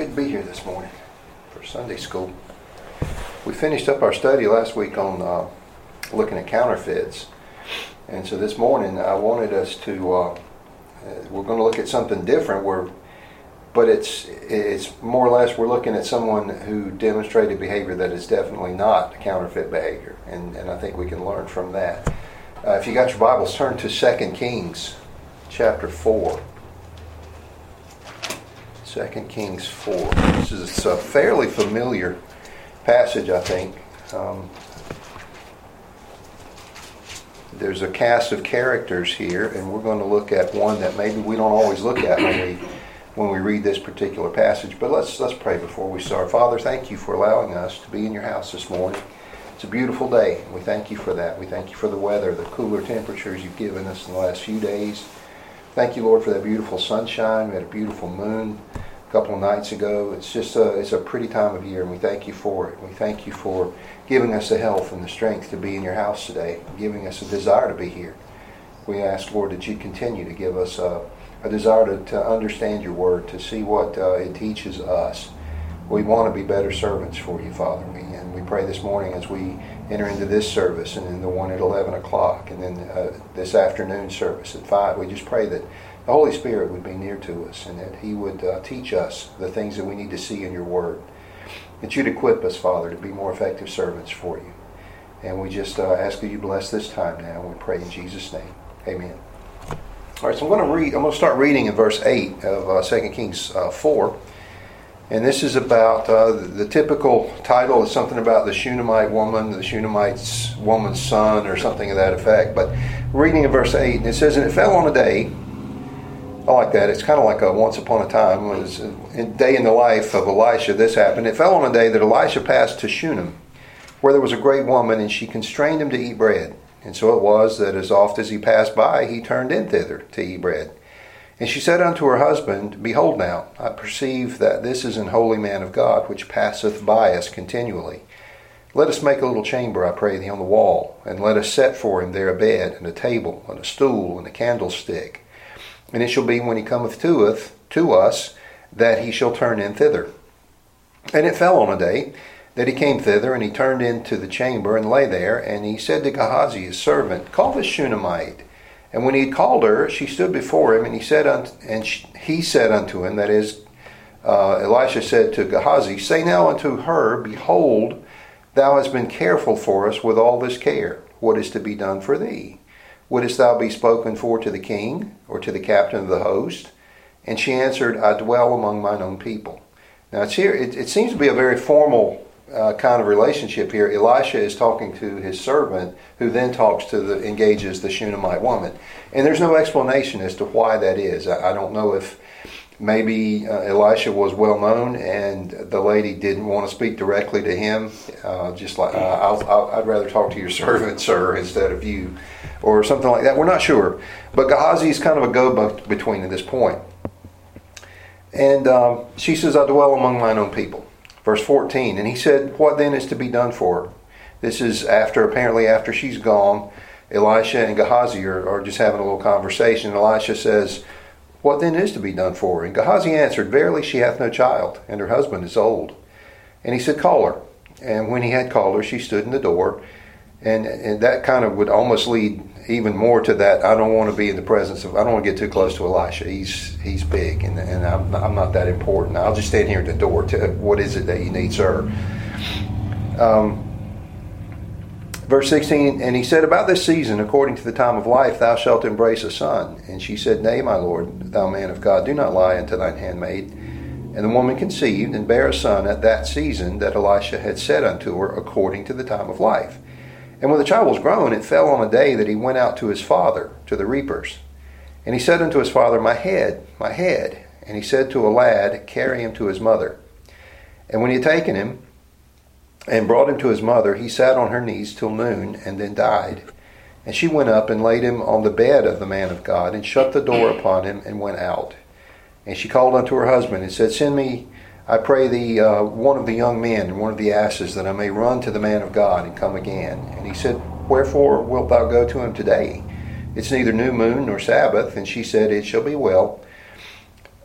good to be here this morning for Sunday school. We finished up our study last week on uh, looking at counterfeits. And so this morning I wanted us to, uh, uh we're going to look at something different where, but it's, it's more or less we're looking at someone who demonstrated behavior that is definitely not counterfeit behavior. And, and I think we can learn from that. Uh, if you got your Bibles, turn to 2 Kings chapter 4. 2 Kings 4. This is a fairly familiar passage, I think. Um, there's a cast of characters here, and we're going to look at one that maybe we don't always look at when we when we read this particular passage. But let's let's pray before we start. Father, thank you for allowing us to be in your house this morning. It's a beautiful day. We thank you for that. We thank you for the weather, the cooler temperatures you've given us in the last few days. Thank you, Lord, for that beautiful sunshine. We had a beautiful moon a couple of nights ago. It's just a, it's a pretty time of year, and we thank you for it. We thank you for giving us the health and the strength to be in your house today, giving us a desire to be here. We ask, Lord, that you continue to give us a, a desire to, to, understand your word, to see what uh, it teaches us. We want to be better servants for you, Father. And we pray this morning as we enter into this service and then the one at 11 o'clock and then uh, this afternoon service at 5. We just pray that the Holy Spirit would be near to us and that He would uh, teach us the things that we need to see in your word. That you'd equip us, Father, to be more effective servants for you. And we just uh, ask that you bless this time now. We pray in Jesus' name. Amen. All right, so I'm going to read. I'm going to start reading in verse eight of uh, 2 Kings uh, four. And this is about uh, the typical title is something about the Shunammite woman, the Shunammite woman's son, or something of that effect. But reading in verse 8, and it says, And it fell on a day, I like that. It's kind of like a once upon a time. It was a day in the life of Elisha, this happened. It fell on a day that Elisha passed to Shunem, where there was a great woman, and she constrained him to eat bread. And so it was that as oft as he passed by, he turned in thither to eat bread. And she said unto her husband, Behold now, I perceive that this is an holy man of God, which passeth by us continually. Let us make a little chamber, I pray thee, on the wall, and let us set for him there a bed, and a table, and a stool, and a candlestick. And it shall be when he cometh to us, to us that he shall turn in thither. And it fell on a day that he came thither, and he turned into the chamber, and lay there, and he said to Gehazi his servant, Call this Shunammite. And when he had called her, she stood before him, and he said unto, and she, he said unto him, that is, uh, Elisha said to Gehazi, Say now unto her, Behold, thou hast been careful for us with all this care. What is to be done for thee? Wouldst thou be spoken for to the king, or to the captain of the host? And she answered, I dwell among mine own people. Now it's here. It, it seems to be a very formal uh, kind of relationship here. Elisha is talking to his servant, who then talks to the engages the Shunammite woman, and there's no explanation as to why that is. I, I don't know if maybe uh, Elisha was well known and the lady didn't want to speak directly to him. Uh, just like uh, i would rather talk to your servant, sir, instead of you, or something like that. We're not sure, but Gehazi is kind of a go between at this point. And um, she says, "I dwell among mine own people." Verse 14. And he said, What then is to be done for her? This is after, apparently, after she's gone. Elisha and Gehazi are, are just having a little conversation. And Elisha says, What then is to be done for her? And Gehazi answered, Verily she hath no child, and her husband is old. And he said, Call her. And when he had called her, she stood in the door. And, and that kind of would almost lead even more to that. I don't want to be in the presence of. I don't want to get too close to Elisha. He's he's big, and, and I'm, I'm not that important. I'll just stand here at the door. To, what is it that you need, sir? Um, verse 16 and he said about this season according to the time of life thou shalt embrace a son and she said nay my lord thou man of god do not lie unto thine handmaid and the woman conceived and bare a son at that season that elisha had said unto her according to the time of life and when the child was grown, it fell on a day that he went out to his father, to the reapers. And he said unto his father, My head, my head. And he said to a lad, Carry him to his mother. And when he had taken him and brought him to his mother, he sat on her knees till noon, and then died. And she went up and laid him on the bed of the man of God, and shut the door upon him, and went out. And she called unto her husband, and said, Send me I pray thee, uh, one of the young men and one of the asses, that I may run to the man of God and come again. And he said, Wherefore wilt thou go to him today? It's neither new moon nor Sabbath. And she said, It shall be well.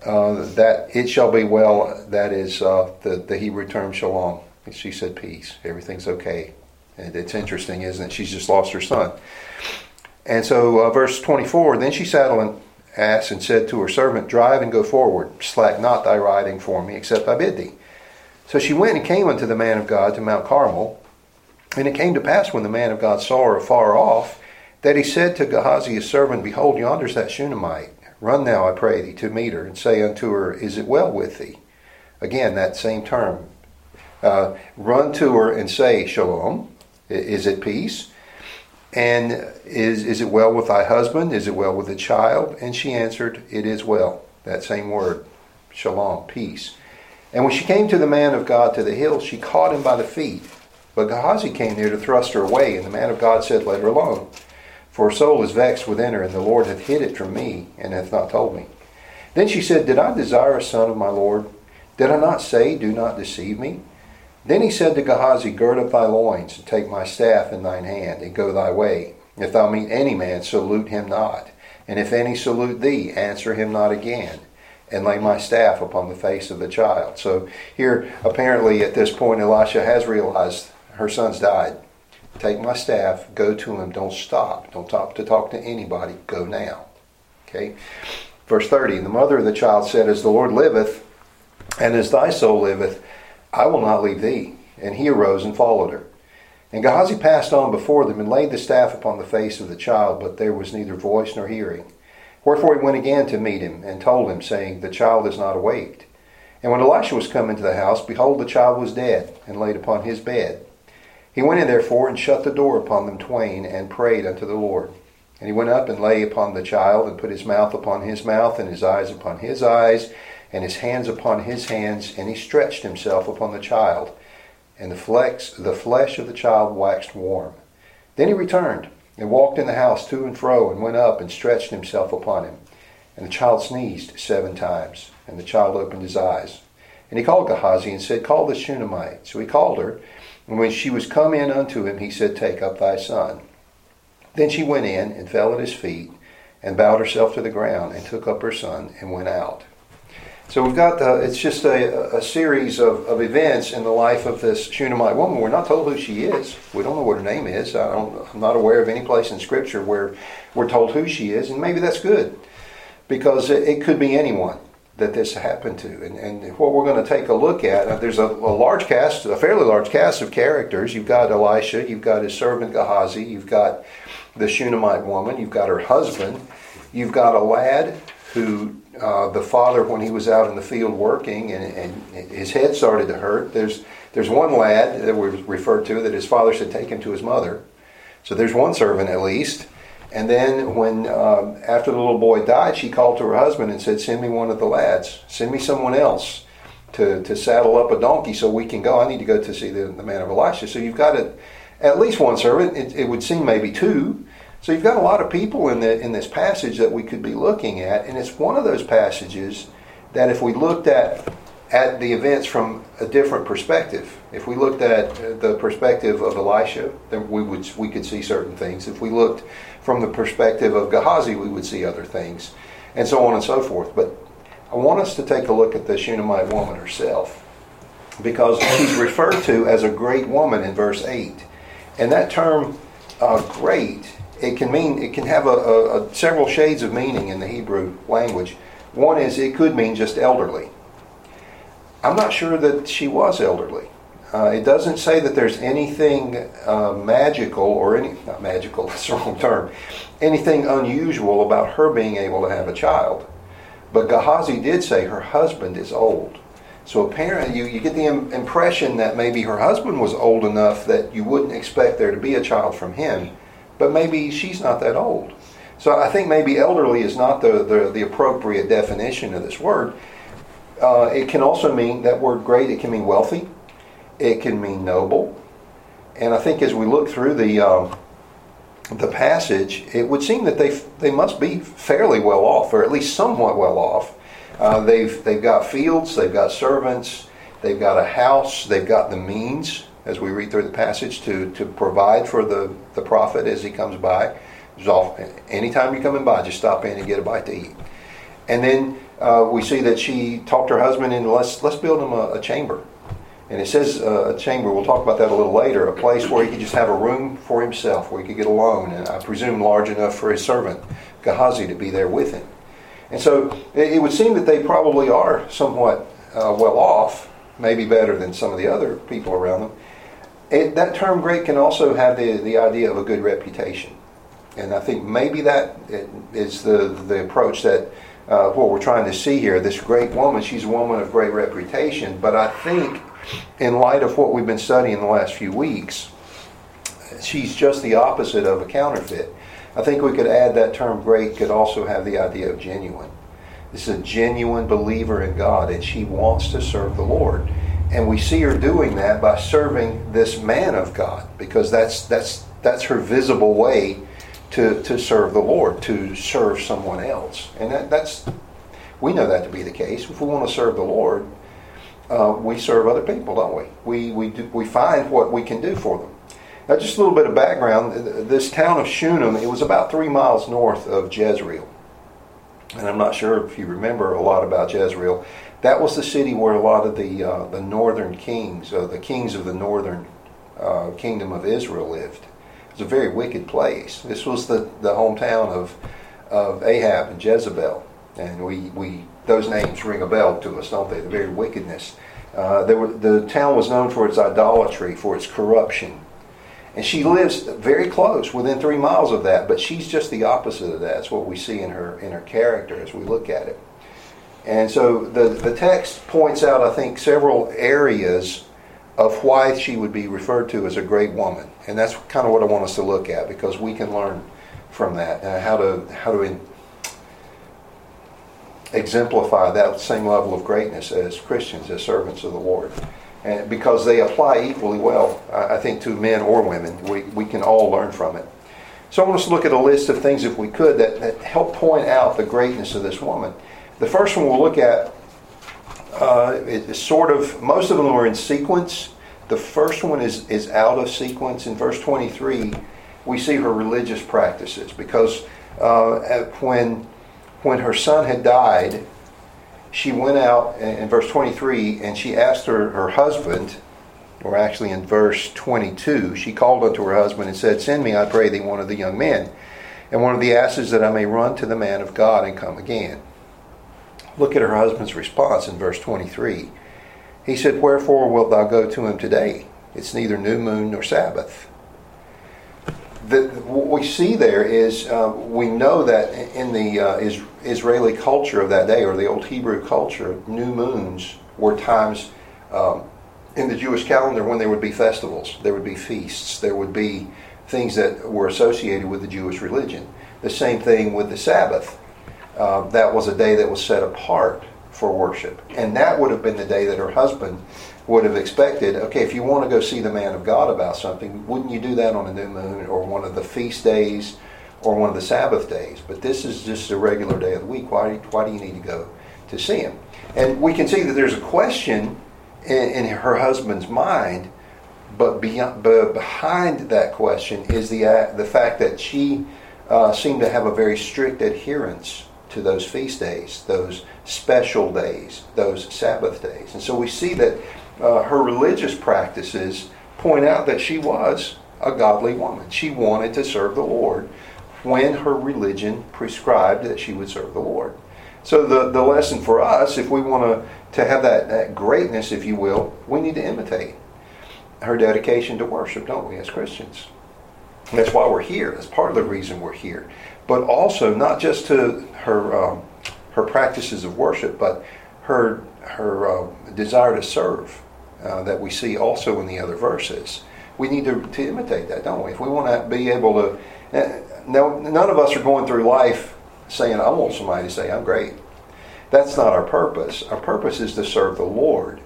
uh, that it shall be well, that is uh, the, the Hebrew term shalom. She said peace. Everything's okay. And it's interesting, isn't it? She's just lost her son. And so, uh, verse 24 Then she saddled ass and said to her servant, Drive and go forward. Slack not thy riding for me, except I bid thee. So she went and came unto the man of God to Mount Carmel. And it came to pass when the man of God saw her afar off, that he said to Gehazi his servant, Behold, yonder's that Shunammite. Run now, I pray thee, to meet her, and say unto her, Is it well with thee? Again, that same term. Uh, run to her and say, Shalom. Is it peace? And is, is it well with thy husband? Is it well with the child? And she answered, It is well. That same word, shalom, peace. And when she came to the man of God to the hill, she caught him by the feet. But Gehazi came near to thrust her away, and the man of God said, Let her alone. For her soul is vexed within her, and the Lord hath hid it from me, and hath not told me. Then she said, Did I desire a son of my Lord? Did I not say, Do not deceive me? Then he said to Gehazi, Gird up thy loins, and take my staff in thine hand, and go thy way. If thou meet any man, salute him not. And if any salute thee, answer him not again. And lay my staff upon the face of the child. So here, apparently, at this point, Elisha has realized her son's died. Take my staff, go to him, don't stop. Don't stop to talk to anybody. Go now. Okay? Verse 30 The mother of the child said, As the Lord liveth, and as thy soul liveth, I will not leave thee. And he arose and followed her. And Gehazi passed on before them and laid the staff upon the face of the child, but there was neither voice nor hearing. Wherefore he went again to meet him, and told him, saying, The child is not awaked. And when Elisha was come into the house, behold, the child was dead, and laid upon his bed. He went in therefore and shut the door upon them twain, and prayed unto the Lord. And he went up and lay upon the child, and put his mouth upon his mouth, and his eyes upon his eyes, and his hands upon his hands, and he stretched himself upon the child. And the, flex, the flesh of the child waxed warm. Then he returned, and walked in the house to and fro, and went up and stretched himself upon him. And the child sneezed seven times, and the child opened his eyes. And he called Gehazi, and said, Call the Shunammite. So he called her, and when she was come in unto him, he said, Take up thy son. Then she went in and fell at his feet, and bowed herself to the ground, and took up her son, and went out. So we've got the, it's just a, a series of, of events in the life of this Shunammite woman. We're not told who she is. We don't know what her name is. I I'm not aware of any place in Scripture where we're told who she is, and maybe that's good because it, it could be anyone that this happened to. And, and what we're going to take a look at, uh, there's a, a, large cast, a fairly large cast of characters. You've got Elisha, you've got his servant Gehazi, you've got the Shunammite woman, you've got her husband, you've got a lad who uh, the father, when he was out in the field working and, and his head started to hurt, there's, there's one lad that was referred to that his father said take him to his mother. So there's one servant at least. And then when um, after the little boy died, she called to her husband and said, "Send me one of the lads. Send me someone else to, to saddle up a donkey so we can go. I need to go to see the, the man of Elisha." So you've got a, at least one servant. It, it would seem maybe two. So you've got a lot of people in the in this passage that we could be looking at, and it's one of those passages that if we looked at at the events from a different perspective. If we looked at the perspective of Elisha, then we would we could see certain things. If we looked from the perspective of Gehazi, we would see other things, and so on and so forth. But I want us to take a look at the Shunammite woman herself, because she's referred to as a great woman in verse eight, and that term uh, "great" it can mean it can have a, a, a several shades of meaning in the Hebrew language. One is it could mean just elderly I'm not sure that she was elderly. Uh, it doesn't say that there's anything uh, magical or any, not magical, that's the wrong term, anything unusual about her being able to have a child. But Gehazi did say her husband is old. So apparently, you, you get the impression that maybe her husband was old enough that you wouldn't expect there to be a child from him, but maybe she's not that old. So I think maybe elderly is not the, the, the appropriate definition of this word. Uh, it can also mean that word great. It can mean wealthy. It can mean noble. And I think as we look through the um, the passage, it would seem that they they must be fairly well off, or at least somewhat well off. Uh, they've they've got fields, they've got servants, they've got a house, they've got the means, as we read through the passage, to to provide for the the prophet as he comes by. Anytime you're coming by, just stop in and get a bite to eat. And then uh, we see that she talked her husband into let's let's build him a, a chamber, and it says uh, a chamber. We'll talk about that a little later. A place where he could just have a room for himself, where he could get alone, and I presume large enough for his servant Gehazi to be there with him. And so it, it would seem that they probably are somewhat uh, well off, maybe better than some of the other people around them. It, that term great can also have the, the idea of a good reputation. And I think maybe that is the, the approach that uh, what we're trying to see here. This great woman, she's a woman of great reputation, but I think in light of what we've been studying the last few weeks, she's just the opposite of a counterfeit. I think we could add that term great could also have the idea of genuine. This is a genuine believer in God, and she wants to serve the Lord. And we see her doing that by serving this man of God, because that's that's that's her visible way to, to serve the Lord, to serve someone else. And that, that's we know that to be the case. If we want to serve the Lord, uh, we serve other people, don't we? We we do, we find what we can do for them. Now, just a little bit of background. This town of Shunem, it was about three miles north of Jezreel. And I'm not sure if you remember a lot about Jezreel. That was the city where a lot of the, uh, the northern kings, uh, the kings of the northern uh, kingdom of Israel lived. It was a very wicked place. This was the, the hometown of, of Ahab and Jezebel. And we, we, those names ring a bell to us, don't they? The very wickedness. Uh, were, the town was known for its idolatry, for its corruption, and she lives very close, within three miles of that, but she's just the opposite of that. It's what we see in her in her character as we look at it. And so the, the text points out, I think, several areas of why she would be referred to as a great woman. And that's kind of what I want us to look at because we can learn from that uh, how to how to in, exemplify that same level of greatness as Christians, as servants of the Lord and because they apply equally well, I think, to men or women. We, we can all learn from it. So I want us to look at a list of things, if we could, that, that help point out the greatness of this woman. The first one we'll look at uh, is sort of, most of them are in sequence. The first one is, is out of sequence. In verse 23, we see her religious practices because uh, when, when her son had died, she went out in verse 23 and she asked her, her husband, or actually in verse 22, she called unto her husband and said, Send me, I pray thee, one of the young men, and one of the asses that I may run to the man of God and come again. Look at her husband's response in verse 23. He said, Wherefore wilt thou go to him today? It's neither new moon nor Sabbath the, what we see there is uh, we know that in the uh, is, Israeli culture of that day, or the old Hebrew culture, new moons were times um, in the Jewish calendar when there would be festivals, there would be feasts, there would be things that were associated with the Jewish religion. The same thing with the Sabbath. Uh, that was a day that was set apart for worship. And that would have been the day that her husband would have expected, okay, if you want to go see the man of God about something, wouldn't you do that on a new moon or one of the feast days or one of the Sabbath days? But this is just a regular day of the week. Why, why do you need to go to see him? And we can see that there's a question in, in her husband's mind, but, beyond, behind that question is the, uh, the fact that she uh, seemed to have a very strict adherence to those feast days, those special days, those Sabbath days. And so we see that uh, her religious practices point out that she was a godly woman. She wanted to serve the Lord when her religion prescribed that she would serve the Lord. So the, the lesson for us, if we want to, to have that, that greatness, if you will, we need to imitate her dedication to worship, don't we, as Christians? that's why we're here. That's part of the reason we're here. But also not just to her um, her practices of worship, but her her uh, desire to serve uh, that we see also in the other verses. We need to, to imitate that, don't we? If we want to be able to. Uh, no, none of us are going through life saying, I want somebody to say, I'm great. That's not our purpose. Our purpose is to serve the Lord.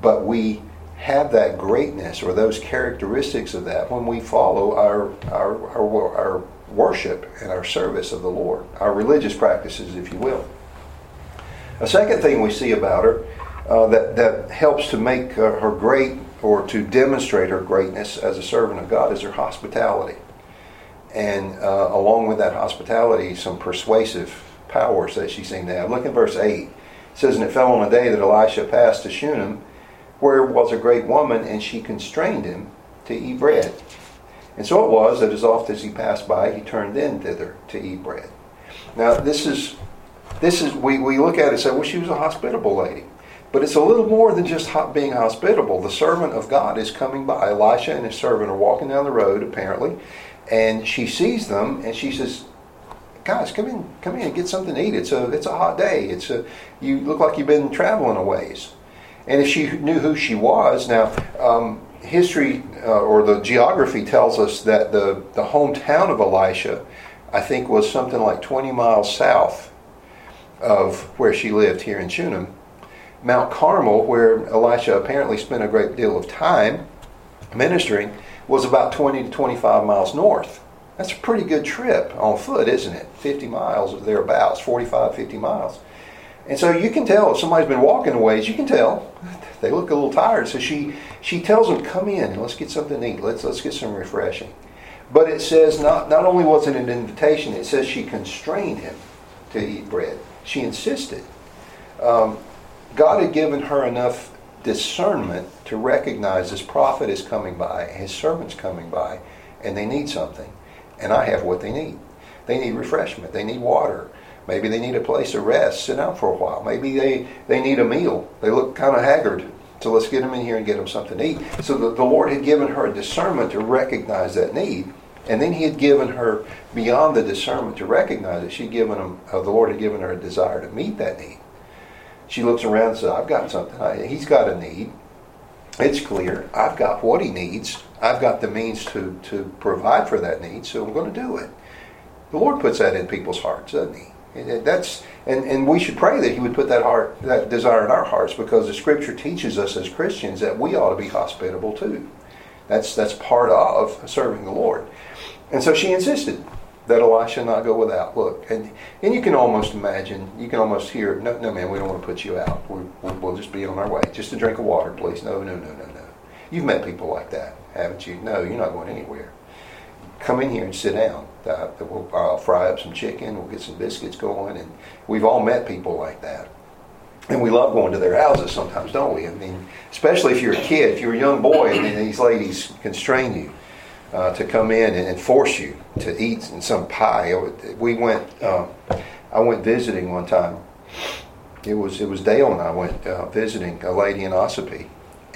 But we have that greatness or those characteristics of that when we follow our, our, our, our worship and our service of the Lord, our religious practices, if you will. A second thing we see about her uh, that, that helps to make uh, her great or to demonstrate her greatness as a servant of God is her hospitality. And uh, along with that hospitality, some persuasive powers that she seemed to have. Look at verse 8. It says, And it fell on a day that Elisha passed to Shunem, where was a great woman, and she constrained him to eat bread. And so it was that as oft as he passed by, he turned in thither to eat bread. Now, this is, this is we, we look at it and say, well, she was a hospitable lady. But it's a little more than just being hospitable. The servant of God is coming by. Elisha and his servant are walking down the road, apparently, and she sees them and she says, "Guys, come in, come in and get something to eat. It's a, it's a hot day. It's a, you look like you've been traveling a ways." And if she knew who she was, now um, history uh, or the geography tells us that the the hometown of Elisha, I think, was something like 20 miles south of where she lived here in Shunem Mount Carmel, where Elisha apparently spent a great deal of time ministering, was about 20 to 25 miles north. That's a pretty good trip on foot, isn't it? 50 miles or thereabouts, 45, 50 miles. And so you can tell if somebody's been walking a ways, you can tell they look a little tired. So she she tells them, "Come in let's get something to eat. Let's let's get some refreshing." But it says not not only was it an invitation, it says she constrained him to eat bread. She insisted. Um, God had given her enough discernment to recognize this prophet is coming by, his servant's coming by, and they need something. And I have what they need. They need refreshment, they need water. Maybe they need a place to rest, sit down for a while. Maybe they, they need a meal. They look kind of haggard. So let's get them in here and get them something to eat. So the, the Lord had given her a discernment to recognize that need. And then he had given her, beyond the discernment to recognize it, she'd given him, uh, the Lord had given her a desire to meet that need. She looks around and says, I've got something. I, he's got a need. It's clear. I've got what he needs. I've got the means to, to provide for that need, so I'm going to do it. The Lord puts that in people's hearts, doesn't he? And that's and, and we should pray that He would put that heart that desire in our hearts because the Scripture teaches us as Christians that we ought to be hospitable too. That's that's part of serving the Lord. And so she insisted that Elisha not go without. Look, and and you can almost imagine, you can almost hear, no, no, man, we don't want to put you out. We, will we'll just be on our way. Just a drink of water, please. No, no, no, no, no. You've met people like that, haven't you? No, you're not going anywhere. Come in here and sit down. Uh, we'll, I'll fry up some chicken. We'll get some biscuits going, and we've all met people like that. And we love going to their houses sometimes, don't we? I mean, especially if you're a kid, if you're a young boy, and these ladies constrain you uh, to come in and, force you to eat some pie. We went. Uh, I went visiting one time. It was it was Dale and I went uh, visiting a lady in Ossipee,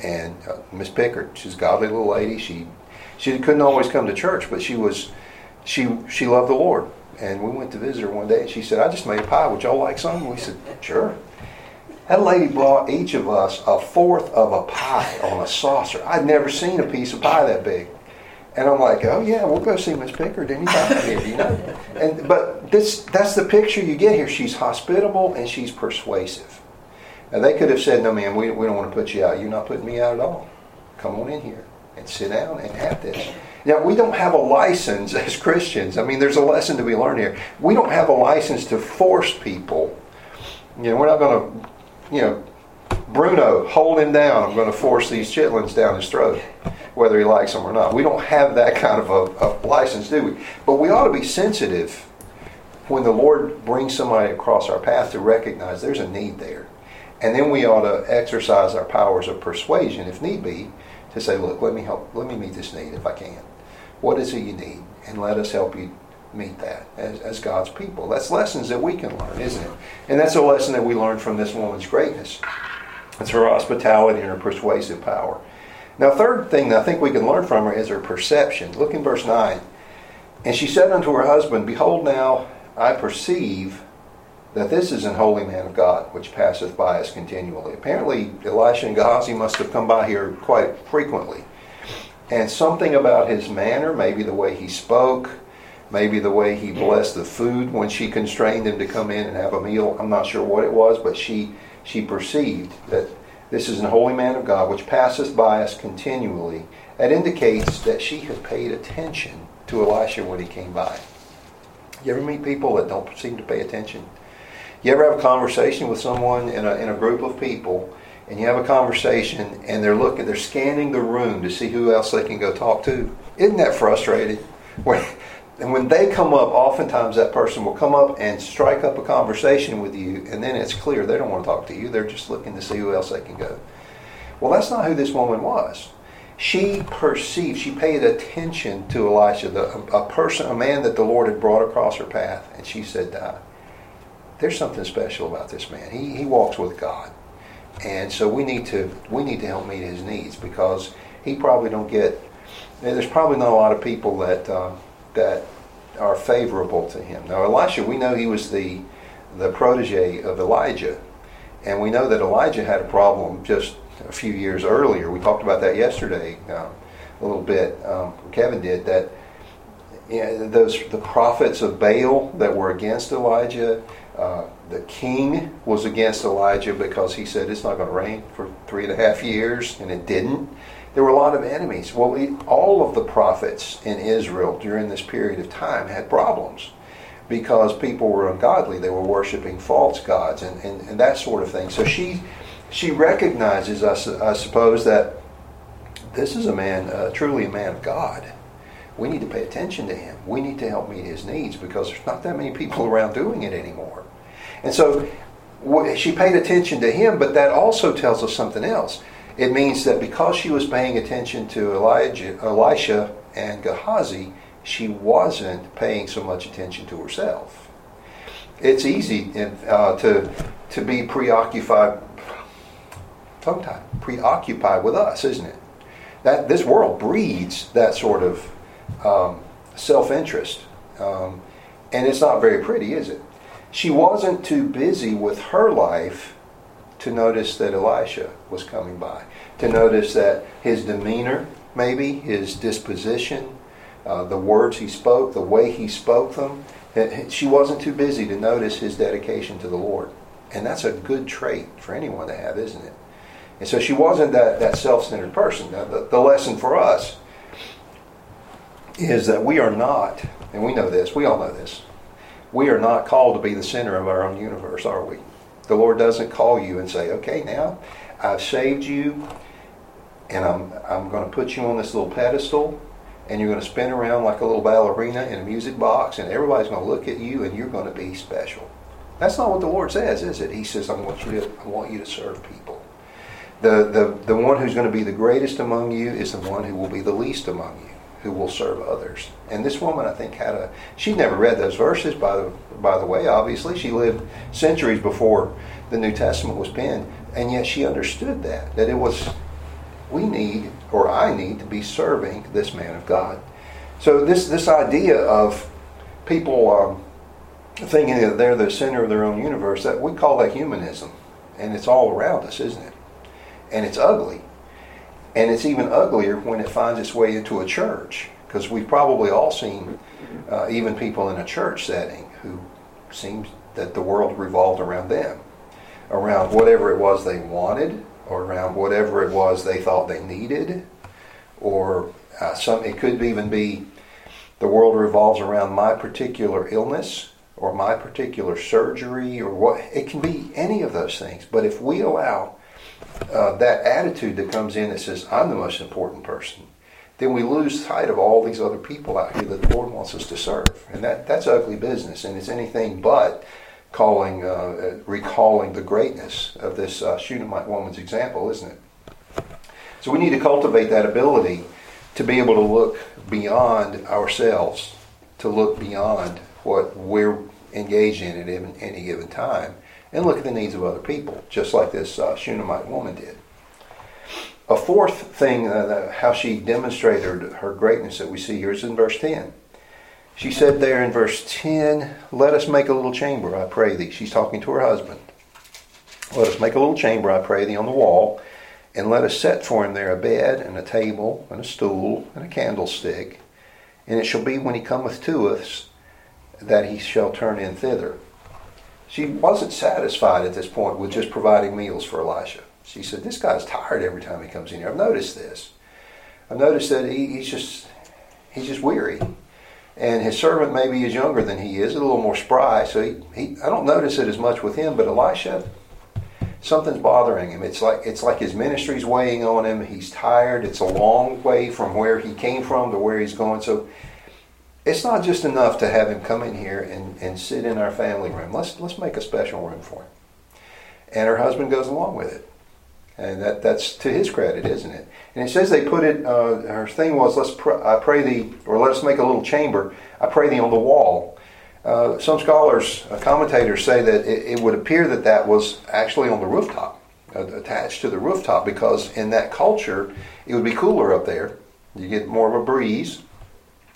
and uh, Miss Pickard. She's a godly little lady. She she couldn't always come to church, but she was she she loved the Lord. And we went to visit her one day, and she said, "I just made a pie. Would y'all like some?" We said, "Sure." That lady brought each of us a fourth of a pie on a saucer. I'd never seen a piece of pie that big. And I'm like, oh yeah, we'll go see Miss Pickard anytime here, you know. And but this that's the picture you get here. She's hospitable and she's persuasive. Now they could have said, no man, we, we don't want to put you out. You're not putting me out at all. Come on in here and sit down and have this. Now we don't have a license as Christians. I mean, there's a lesson to be learned here. We don't have a license to force people. You know, we're not going to, you know, Bruno, hold him down. I'm going to force these chitlins down his throat whether he likes them or not. We don't have that kind of a, a license, do we? But we ought to be sensitive when the Lord brings somebody across our path to recognize there's a need there. And then we ought to exercise our powers of persuasion, if need be, to say, look, let me help, let me meet this need if I can. What is it you need? And let us help you meet that as, as God's people. That's lessons that we can learn, isn't it? And that's a lesson that we learned from this woman's greatness. It's her hospitality and her persuasive power. Now, third thing that I think we can learn from her is her perception. Look in verse 9. And she said unto her husband, Behold, now I perceive that this is an holy man of God, which passeth by us continually. Apparently, Elisha and Gehazi must have come by here quite frequently. And something about his manner, maybe the way he spoke, maybe the way he blessed the food when she constrained him to come in and have a meal. I'm not sure what it was, but she she perceived that this is an holy man of God which passeth by us continually. That indicates that she had paid attention to Elisha when he came by. You ever meet people that don't seem to pay attention? You ever have a conversation with someone in a, in a group of people and you have a conversation and they're looking, they're scanning the room to see who else they can go talk to? Isn't that frustrating? And when they come up, oftentimes that person will come up and strike up a conversation with you, and then it's clear they don't want to talk to you. They're just looking to see who else they can go. Well, that's not who this woman was. She perceived, she paid attention to Elisha, the, a person, a man that the Lord had brought across her path, and she said, "There's something special about this man. He he walks with God, and so we need to we need to help meet his needs because he probably don't get. There's probably not a lot of people that uh, that are favorable to him. Now, Elisha, we know he was the the protege of Elijah, and we know that Elijah had a problem just a few years earlier. We talked about that yesterday um, a little bit. Um, Kevin did that. You know, those the prophets of Baal that were against Elijah. Uh, the king was against Elijah because he said it's not going to rain for three and a half years, and it didn't. There were a lot of enemies. Well, all of the prophets in Israel during this period of time had problems because people were ungodly. They were worshiping false gods and, and, and that sort of thing. So she she recognizes, I, suppose, that this is a man, uh, truly a man of God. We need to pay attention to him. We need to help meet his needs because there's not that many people around doing it anymore. And so she paid attention to him, but that also tells us something else. It means that because she was paying attention to Elijah, Elisha and Gehazi, she wasn't paying so much attention to herself. It's easy uh, to to be preoccupied tongue tied, preoccupied with us, isn't it? That this world breeds that sort of um, self-interest, um, and it's not very pretty, is it? She wasn't too busy with her life to notice that Elisha was coming by, to notice that his demeanor, maybe his disposition, uh, the words he spoke, the way he spoke them. She wasn't too busy to notice his dedication to the Lord. And that's a good trait for anyone to have, isn't it? And so she wasn't that, that self centered person. Now, the, the lesson for us is that we are not, and we know this, we all know this, we are not called to be the center of our own universe, are we? The Lord doesn't call you and say, okay, now I've saved you and I'm, I'm going to put you on this little pedestal and you're going to spin around like a little ballerina in a music box and everybody's going to look at you and you're going to be special. That's not what the Lord says, is it? He says, I want you to, I want you to serve people. The, the, the one who's going to be the greatest among you is the one who will be the least among you, who will serve others. And this woman, I think, had a. She'd never read those verses, by the, by the way, obviously. She lived centuries before the New Testament was penned. And yet she understood that, that it was, we need, or I need, to be serving this man of God. So this, this idea of people um, thinking that they're the center of their own universe, that we call that humanism. And it's all around us, isn't it? and it's ugly. And it's even uglier when it finds its way into a church, because we've probably all seen uh, even people in a church setting who seems that the world revolved around them, around whatever it was they wanted, or around whatever it was they thought they needed, or uh, some. It could even be the world revolves around my particular illness or my particular surgery or what. It can be any of those things. But if we allow uh, that attitude that comes in that says, I'm the most important person, then we lose sight of all these other people out here that the Lord wants us to serve. And that, that's ugly business, and it's anything but calling, uh, recalling the greatness of this uh, Shunammite woman's example, isn't it? So we need to cultivate that ability to be able to look beyond ourselves, to look beyond what we're engaged in at any given time, and look at the needs of other people, just like this uh, Shunammite woman did. A fourth thing, uh, how she demonstrated her greatness that we see here is in verse 10. She said there in verse 10, Let us make a little chamber, I pray thee. She's talking to her husband. Let us make a little chamber, I pray thee, on the wall, and let us set for him there a bed, and a table, and a stool, and a candlestick. And it shall be when he cometh to us that he shall turn in thither. She wasn't satisfied at this point with just providing meals for Elisha. She said, This guy's tired every time he comes in here. I've noticed this. I've noticed that he, he's just he's just weary. And his servant maybe is younger than he is, a little more spry, so he, he I don't notice it as much with him, but Elisha, something's bothering him. It's like it's like his ministry's weighing on him. He's tired. It's a long way from where he came from to where he's going. So it's not just enough to have him come in here and, and sit in our family room. Let's let's make a special room for him. And her husband goes along with it, and that that's to his credit, isn't it? And it says they put it. Uh, her thing was, let's pr- I pray thee, or let us make a little chamber. I pray thee on the wall. Uh, some scholars, uh, commentators say that it, it, would appear that that was actually on the rooftop, uh, attached to the rooftop, because in that culture it would be cooler up there. You get more of a breeze,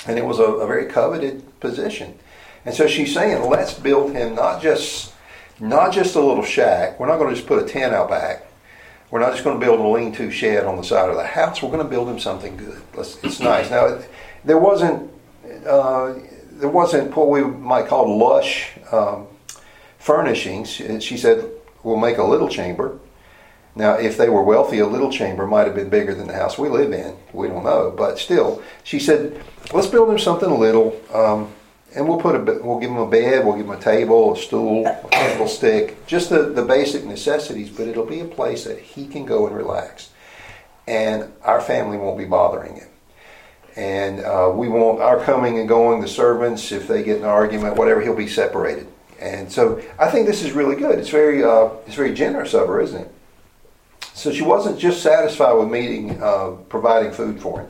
and it was a, a very coveted position. And so she's saying, let's build him not just not just a little shack. We're not going to just put a tent out back. We're not just going to build a lean-to shed on the side of the house. We're going to build him something good. Let's, it's nice. Now, there wasn't uh, there wasn't what we might call lush um, furnishings. She said, "We'll make a little chamber." Now, if they were wealthy, a little chamber might have been bigger than the house we live in. We don't know, but still, she said, "Let's build him something little, um, and we'll put a we'll give him a bed, we'll give him a table, a stool, a candlestick, just the the basic necessities. But it'll be a place that he can go and relax, and our family won't be bothering him." And uh, we won't, our coming and going, the servants, if they get an argument, whatever, he'll be separated. And so I think this is really good. It's very, uh, it's very generous of her, isn't it? So she wasn't just satisfied with meeting, uh, providing food for him.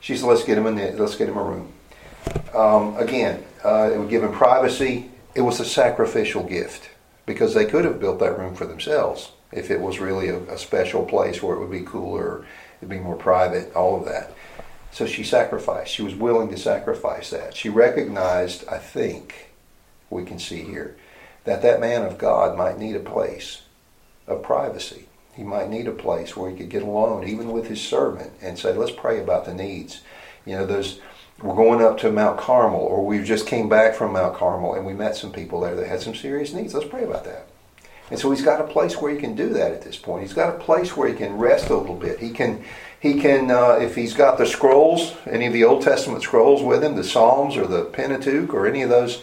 She said, "Let's get him a let's get him a room." Um, again, uh, it would give him privacy. It was a sacrificial gift because they could have built that room for themselves if it was really a, a special place where it would be cooler, it'd be more private, all of that. So she sacrificed. She was willing to sacrifice that. She recognized, I think, we can see here, that that man of God might need a place of privacy. He might need a place where he could get alone, even with his servant, and say, let's pray about the needs. You know, those we're going up to Mount Carmel, or we just came back from Mount Carmel and we met some people there that had some serious needs. Let's pray about that. And so he's got a place where he can do that at this point. He's got a place where he can rest a little bit. He can, he can, uh, if he's got the scrolls, any of the Old Testament scrolls with him, the Psalms or the Pentateuch or any of those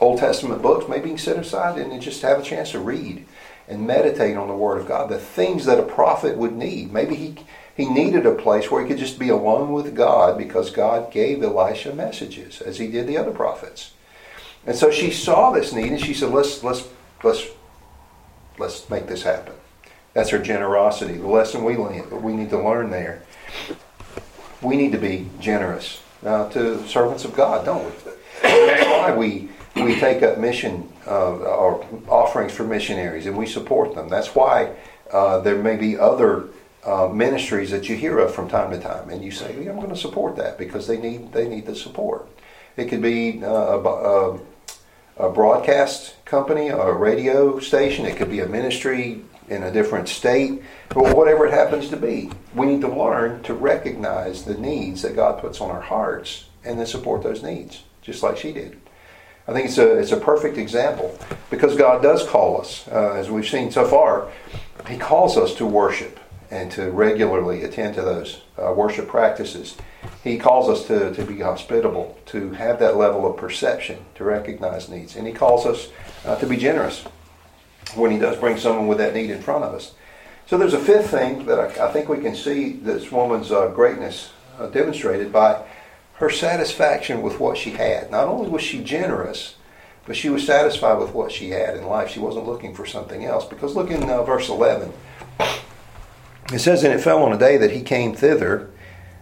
Old Testament books, maybe he can aside and just have a chance to read and meditate on the Word of God, the things that a prophet would need. Maybe he, he needed a place where he could just be alone with God because God gave Elisha messages, as he did the other prophets. And so she saw this need and she said, let's, let's, let's, let's make this happen. That's her generosity. The lesson we, we need to learn there. We need to be generous uh, to servants of God, don't we? That's why we we take up mission uh, or offerings for missionaries and we support them. That's why uh, there may be other uh, ministries that you hear of from time to time, and you say, "I'm going to support that because they need they need the support." It could be uh, a, a, a broadcast company, a radio station. It could be a ministry in a different state, or whatever it happens to be. We need to learn to recognize the needs that God puts on our hearts and then support those needs, just like she did. I think it's a, it's a perfect example because God does call us, uh, as we've seen so far, He calls us to worship and to regularly attend to those uh, worship practices. He calls us to, to be hospitable, to have that level of perception, to recognize needs. And He calls us uh, to be generous when He does bring someone with that need in front of us. So there's a fifth thing that I, I think we can see this woman's uh, greatness uh, demonstrated by her satisfaction with what she had. Not only was she generous, but she was satisfied with what she had in life. She wasn't looking for something else. Because look in uh, verse 11. It says, And it fell on a day that he came thither.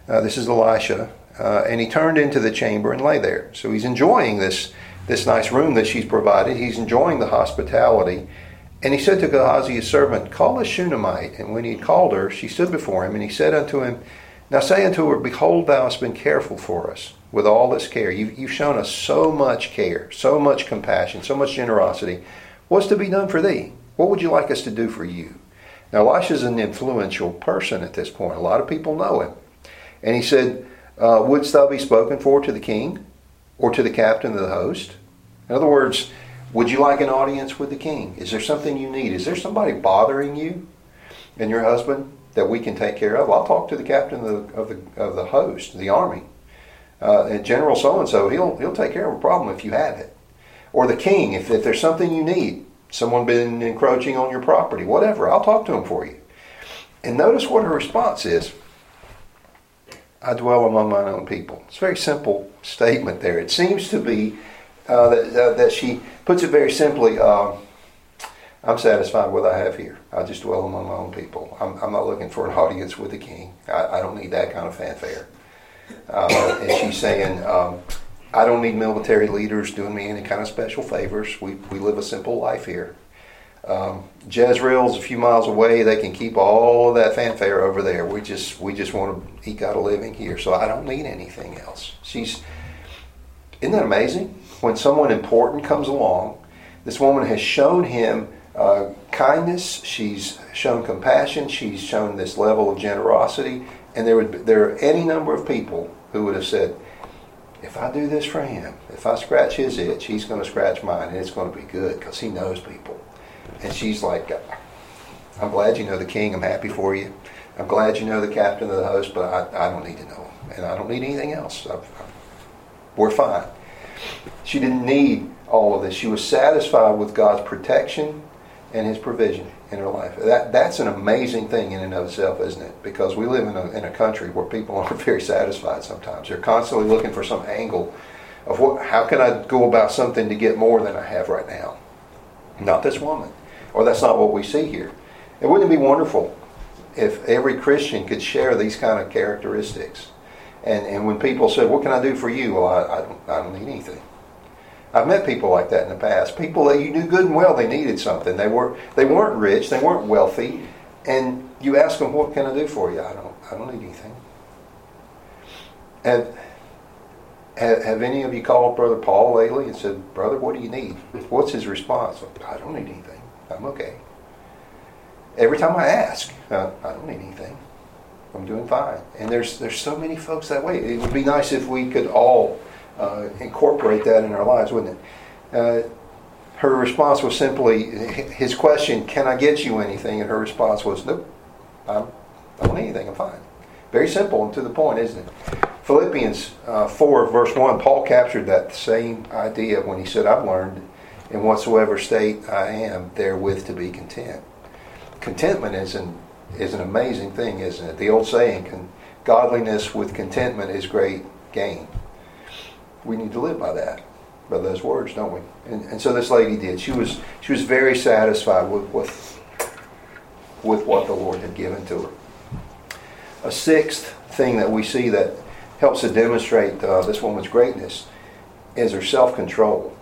Uh, this is Elisha. Uh, and he turned into the chamber and lay there. So he's enjoying this, this nice room that she's provided. He's enjoying the hospitality. And he said to Gehazi, his servant, Call a Shunammite. And when he had called her, she stood before him. And he said unto him, now say unto her, Behold, thou hast been careful for us with all this care. You've, you've shown us so much care, so much compassion, so much generosity. What's to be done for thee? What would you like us to do for you? Now, Elisha's an influential person at this point. A lot of people know him. And he said, uh, Wouldst thou be spoken for to the king or to the captain of the host? In other words, would you like an audience with the king? Is there something you need? Is there somebody bothering you and your husband? that we can take care of. I'll talk to the captain of the of the, of the host, the army, uh, and General so and so. He'll he'll take care of a problem if you have it, or the king if, if there's something you need. Someone been encroaching on your property, whatever. I'll talk to him for you. And notice what her response is. I dwell among my own people. It's a very simple statement there. It seems to be uh, that, uh, that she puts it very simply. Uh, I'm satisfied with what I have here. I just dwell among my own people. I'm, I'm not looking for an audience with the king. I, I don't need that kind of fanfare. Uh, and she's saying, um, I don't need military leaders doing me any kind of special favors. We, we live a simple life here. Um, Jezreel's a few miles away. They can keep all of that fanfare over there. We just we just want to eke out a living here. So I don't need anything else. She's isn't that amazing? When someone important comes along, this woman has shown him uh, kindness. She's shown compassion. She's shown this level of generosity. And there would there are any number of people who would have said, if I do this for him, if I scratch his itch, he's going to scratch mine, and it's going to be good because he knows people. And she's like, I'm glad you know the king. I'm happy for you. I'm glad you know the captain of the host, but I, I don't need to know him. And I don't need anything else. I, I, we're fine. She didn't need all of this. She was satisfied with God's protection and his provision in her life. That, that's an amazing thing in and of itself, isn't it? Because we live in a, in a country where people aren't very satisfied sometimes. They're constantly looking for some angle of what, how can I go about something to get more than I have right now? Not this woman or that's not what we see here. It wouldn't it be wonderful if every Christian could share these kind of characteristics? And, and when people said, What can I do for you? Well, I, I, don't, I don't need anything. I've met people like that in the past. People that you knew good and well they needed something. They were they weren't rich, they weren't wealthy, and you ask them, "What can I do for you?" I don't I don't need anything. And have, have any of you called Brother Paul lately and said, "Brother, what do you need?" What's his response? I don't need anything. I'm okay. Every time I ask, uh, I don't need anything. I'm doing fine. And there's there's so many folks that way. It would be nice if we could all uh, incorporate that in our lives, wouldn't it? Uh, her response was simply his question, "Can I get you anything?" And her response was, "Nope, I'm, I don't need anything. I'm fine." Very simple and to the point, isn't it? Philippians uh, 4, verse 1, Paul captured that same idea when he said, I've learned in whatsoever state I am, therewith to be content. Contentment is an, is an amazing thing, isn't it? The old saying, godliness with contentment is great gain. We need to live by that, by those words, don't we? And, and so this lady did. She was, she was very satisfied with, with, with what the Lord had given to her. A sixth thing that we see that helps to demonstrate uh, this woman's greatness is her self control.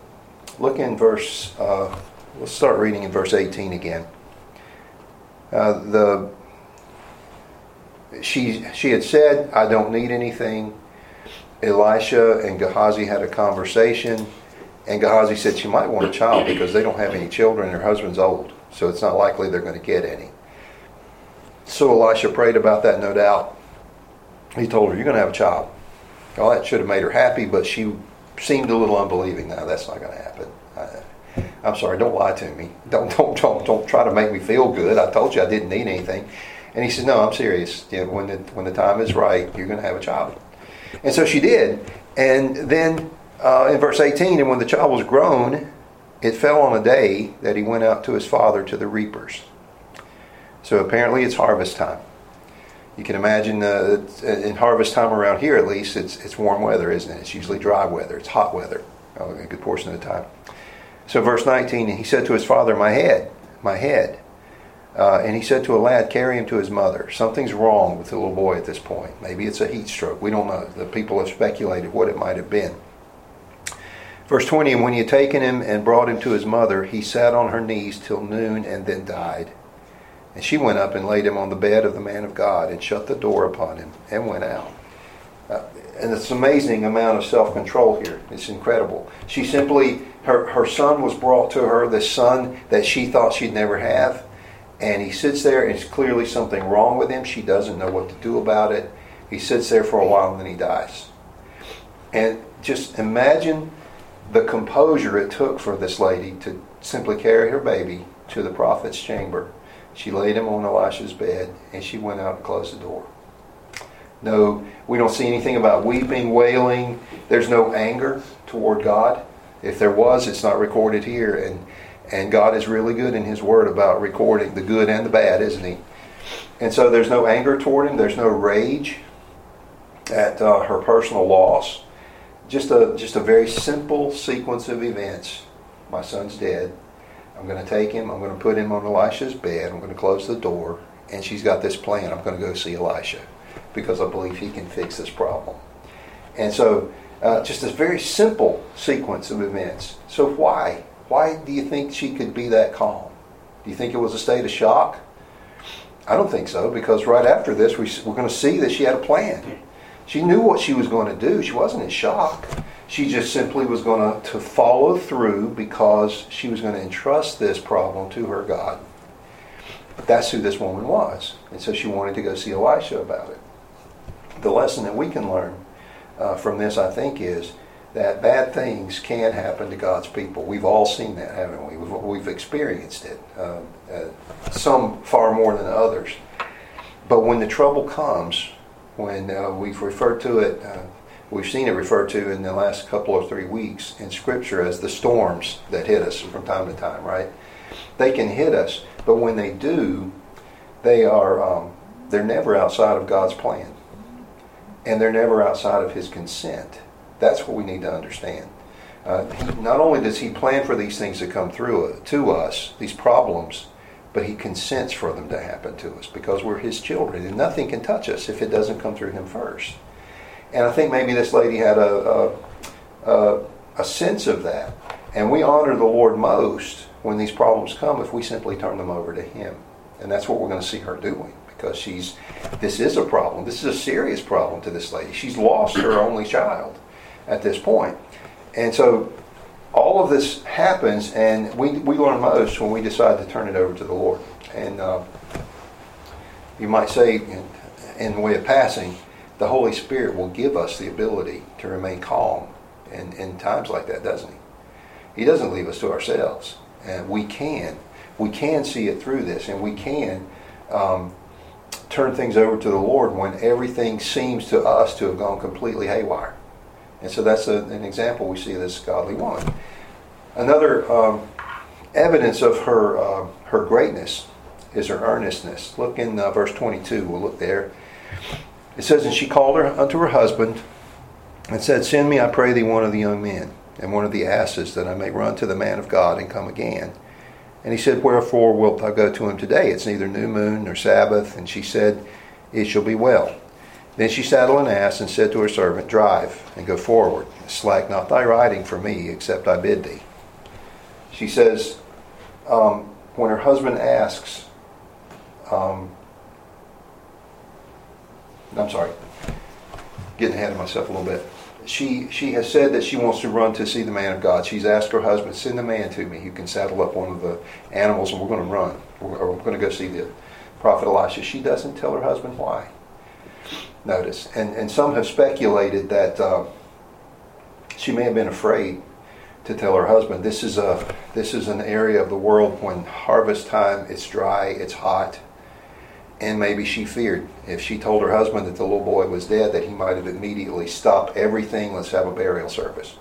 Look in verse, uh, let's start reading in verse 18 again. Uh, the she she had said, "I don't need anything." Elisha and Gehazi had a conversation, and Gehazi said she might want a child because they don't have any children. Her husband's old, so it's not likely they're going to get any. So Elisha prayed about that, no doubt. He told her, "You're going to have a child." Well, that should have made her happy, but she seemed a little unbelieving. Now that's not going to happen. I, am sorry. Don't lie to me. Don't don't don't don't try to make me feel good. I told you I didn't need anything. And he says, No, I'm serious. When the when the time is right, you're going to have a child. And so she did. And then uh, in verse 18, and when the child was grown, it fell on a day that he went out to his father to the reapers. So apparently it's harvest time. You can imagine uh, in harvest time around here at least it's it's warm weather isn't it? It's usually dry weather. It's hot weather uh, a good portion of the time. So verse 19 he said to his father my head my head uh, and he said to a lad carry him to his mother something's wrong with the little boy at this point maybe it's a heat stroke we don't know the people have speculated what it might have been verse 20 and when he had taken him and brought him to his mother he sat on her knees till noon and then died and she went up and laid him on the bed of the man of God and shut the door upon him and went out. Uh, and it's an amazing amount of self control here. It's incredible. She simply, her, her son was brought to her, the son that she thought she'd never have. And he sits there, and it's clearly something wrong with him. She doesn't know what to do about it. He sits there for a while and then he dies. And just imagine the composure it took for this lady to simply carry her baby to the prophet's chamber she laid him on Elisha's bed and she went out and closed the door. No, we don't see anything about weeping, wailing. There's no anger toward God. If there was, it's not recorded here. And, and God is really good in His Word about recording the good and the bad, isn't He? And so there's no anger toward Him, there's no rage. at uh, her personal loss. Just a just a very simple sequence of events. My son's dead. I'm going to take him. I'm going to put him on Elisha's bed. I'm going to close the door, and she's got this plan. I'm going to go see Elisha because I believe he can fix this problem. And so, uh, just a very simple sequence of events. So why? Why do you think she could be that calm? Do you think it was a state of shock? I don't think so, because right after this, we, we're going to see that she had a plan. She knew what she was going to do. She wasn't in shock. She just simply was going to, to follow through because she was going to entrust this problem to her God. But That's who this woman was. And so she wanted to go see Elisha about it. The lesson that we can learn uh, from this, I think, is that bad things can happen to God's people. We've all seen that, haven't we? We've, we've experienced it, uh, uh, some far more than others. But when the trouble comes, when uh, we've referred to it, uh, we've seen it referred to in the last couple or three weeks in Scripture as the storms that hit us from time to time, right? They can hit us, but when they do, they are um, they're never outside of God's plan, and they're never outside of His consent that's what we need to understand. Uh, he, not only does he plan for these things to come through uh, to us, these problems, but he consents for them to happen to us because we're his children, and nothing can touch us if it doesn't come through him first. And I think maybe this lady had a, a, a, a sense of that, and we honor the Lord most when these problems come if we simply turn them over to him, and that's what we're going to see her doing because she's this is a problem. This is a serious problem to this lady. She's lost her only child at this point. And so all of this happens, and we, we learn most when we decide to turn it over to the Lord. And uh, you might say, in, in the way of passing, the Holy Spirit will give us the ability to remain calm in, in times like that, doesn't He? He doesn't leave us to ourselves. And we can. We can see it through this, and we can um, turn things over to the Lord when everything seems to us to have gone completely haywire. And so that's a, an example we see of this godly woman. Another um, evidence of her, uh, her greatness is her earnestness. Look in uh, verse 22, we'll look there. It says, And she called her unto her husband and said, Send me, I pray thee, one of the young men and one of the asses, that I may run to the man of God and come again. And he said, Wherefore wilt thou go to him today? It's neither new moon nor Sabbath. And she said, It shall be well. Then she saddled an ass and said to her servant, Drive and go forward. Slack not thy riding for me, except I bid thee. She says, um, when her husband asks, um, I'm sorry, getting ahead of myself a little bit. She she has said that she wants to run to see the man of God. She's asked her husband, send a man to me who can saddle up one of the animals, and we're going to run. We're, we're going to go see the prophet Elisha. She doesn't tell her husband why notice. And, and some have speculated that uh, she may have been afraid to tell her husband. This is a this is an area of the world when harvest time it's dry it's hot and maybe she feared. If she told her husband that the little boy was dead that he might have immediately stopped everything let's have a burial service.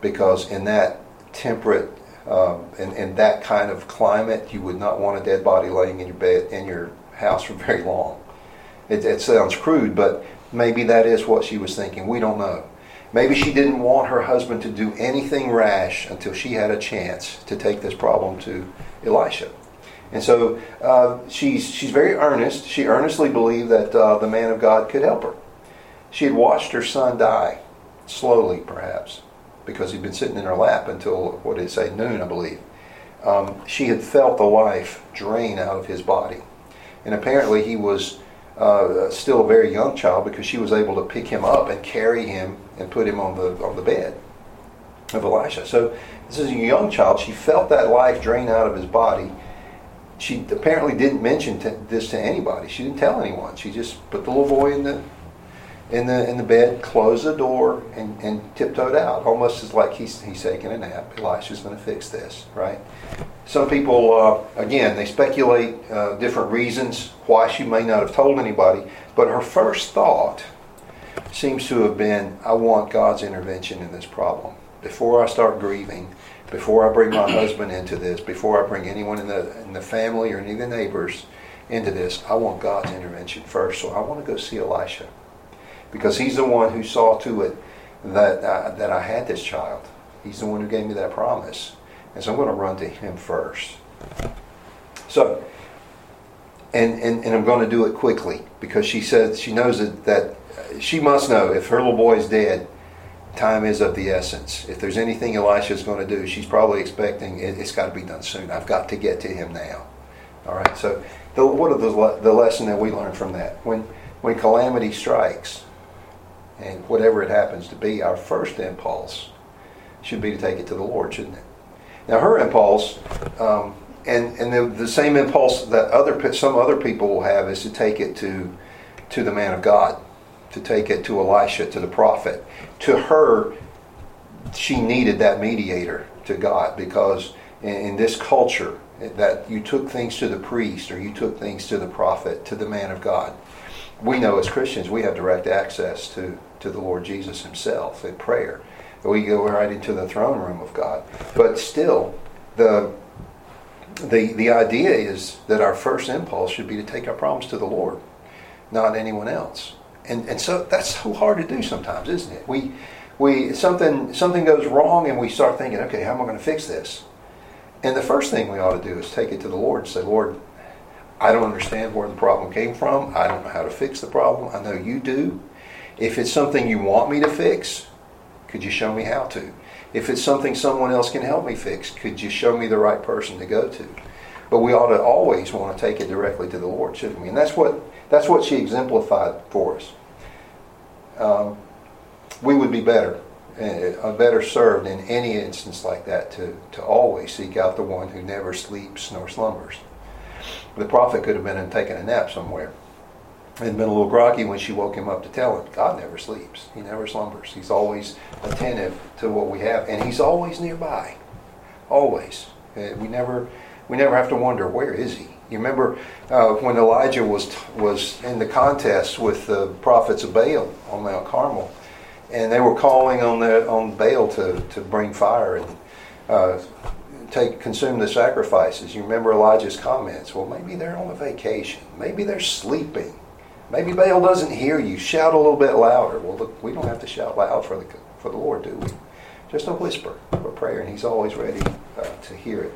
Because in that temperate um, in, in that kind of climate you would not want a dead body laying in your bed in your house for very long it, it sounds crude, but maybe that is what she was thinking. We don't know. Maybe she didn't want her husband to do anything rash until she had a chance to take this problem to Elisha. And so uh, she's, she's very earnest. She earnestly believed that uh, the man of God could help her. She had watched her son die, slowly perhaps, because he'd been sitting in her lap until, what did it say, noon, I believe. Um, she had felt the life drain out of his body. And apparently he was uh, still a very young child because she was able to pick him up and carry him and put him on the on the bed of Elisha. So this is a young child. She felt that life drain out of his body. She apparently didn't mention to, this to anybody. She didn't tell anyone. She just put the little boy in the in the in the bed, closed the door, and, and tiptoed out, almost as like he's he's taking a nap. Elisha's going to fix this, right? Some people, uh, again, they speculate uh, different reasons why she may not have told anybody, but her first thought seems to have been, I want God's intervention in this problem. Before I start grieving, before I bring my husband into this, before I bring anyone in the, in the family or any of the neighbors into this, I want God's intervention first. So I want to go see Elisha. Because He's the one who saw to it that uh, that I had this child. He's the one who gave me that promise, and so I'm going to run to Him first. So, and and, and I'm going to do it quickly because she says she knows that that she must know if her little boy is dead time is of the essence. If there's anything Elisha is going to do, she's probably expecting it, has got to be done soon. I've got to get to him now. All right. So, the, what are the the lesson that we learn from that? When when calamity strikes, and whatever it happens to be, our first impulse should be to take it to the Lord, shouldn't it? Now, her impulse, um, and and the, the same impulse that other some other people will have is to take it to to the man of God to take it to Elisha, to the prophet. To her, she needed that mediator to God because in, in this culture, that you took things to the priest or you took things to the prophet, to the man of God. We know as Christians we have direct access to, to the Lord Jesus Himself in prayer. We go right into the throne room of God. But still, the the the idea is that our first impulse should be to take our problems to the Lord, not anyone else and and so that's so hard to do sometimes, isn't it? We we something something goes wrong and we start thinking, okay, how am I going to fix this? And the first thing we ought to do is take it to the Lord and say, Lord, I don't understand where the problem came from. I don't know how to fix the problem. I know you do. If it's something you want me to fix, could you show me how to? If it's something someone else can help me fix, could you show me the right person to go to? But we ought to always want to take it directly to the Lord, shouldn't we? And that's what that's what she exemplified for us. Um, we would be better, uh, better served in any instance like that to, to always seek out the one who never sleeps nor slumbers. The prophet could have been and taken a nap somewhere and been a little groggy when she woke him up to tell him God never sleeps. He never slumbers. He's always attentive to what we have, and He's always nearby. Always. Uh, we never we never have to wonder where is He. You remember uh, when Elijah was was in the contest with the prophets of Baal on Mount Carmel, and they were calling on the on Baal to, to bring fire and uh, take consume the sacrifices. You remember Elijah's comments? Well, maybe they're on a vacation. Maybe they're sleeping. Maybe Baal doesn't hear you. Shout a little bit louder. Well, look, we don't have to shout loud for the for the Lord, do we? Just a whisper of a prayer, and He's always ready uh, to hear it.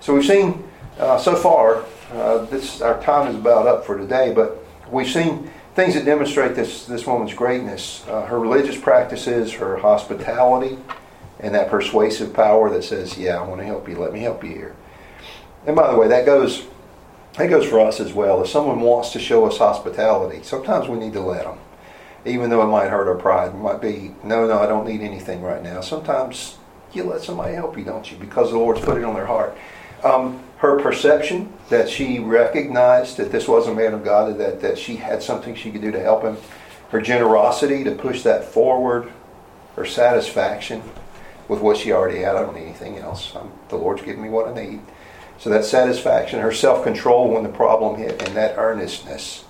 So we've seen uh, so far uh, this our time is about up for today, but we've seen things that demonstrate this this woman's greatness: uh, her religious practices, her hospitality, and that persuasive power that says, "Yeah, I want to help you. Let me help you here." And by the way, that goes that goes for us as well. If someone wants to show us hospitality, sometimes we need to let them, even though it might hurt our pride. It might be, "No, no, I don't need anything right now." Sometimes you let somebody help you, don't you? Because the Lord's put it on their heart. Um, her perception that she recognized that this was a man of God, that, that she had something she could do to help him, her generosity to push that forward, her satisfaction with what she already had. I don't need anything else. I'm, the Lord's given me what I need. So that satisfaction, her self control when the problem hit, and that earnestness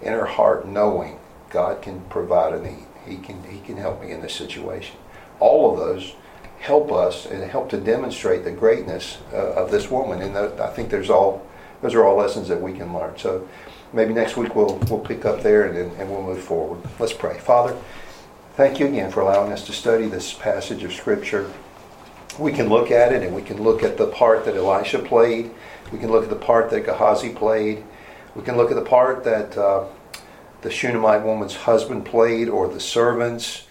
in her heart, knowing God can provide a need. He can, he can help me in this situation. All of those help us and help to demonstrate the greatness uh, of this woman. And the, I think there's all those are all lessons that we can learn. So maybe next week we'll we'll pick up there and, and we'll move forward. Let's pray. Father, thank you again for allowing us to study this passage of Scripture. We can look at it and we can look at the part that Elisha played. We can look at the part that Gehazi played. We can look at the part that uh, the Shunammite woman's husband played or the servants.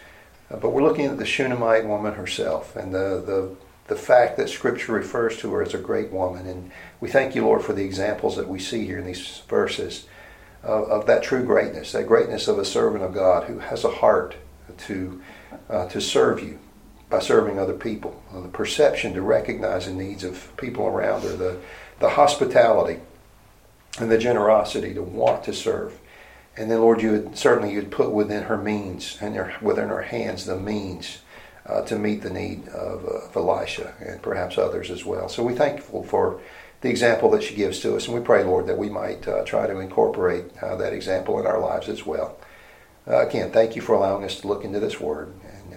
Uh, but we're looking at the Shunammite woman herself and the, the, the fact that Scripture refers to her as a great woman. And we thank you, Lord, for the examples that we see here in these verses of, of that true greatness, that greatness of a servant of God who has a heart to, uh, to serve you by serving other people, uh, the perception to recognize the needs of people around her, the, the hospitality and the generosity to want to serve. And then, Lord, you would certainly you'd put within her means and her, within her hands the means uh, to meet the need of, uh, of Elisha and perhaps others as well. So we're thankful for the example that she gives to us, and we pray, Lord, that we might uh, try to incorporate uh, that example in our lives as well. Uh, again, thank you for allowing us to look into this word,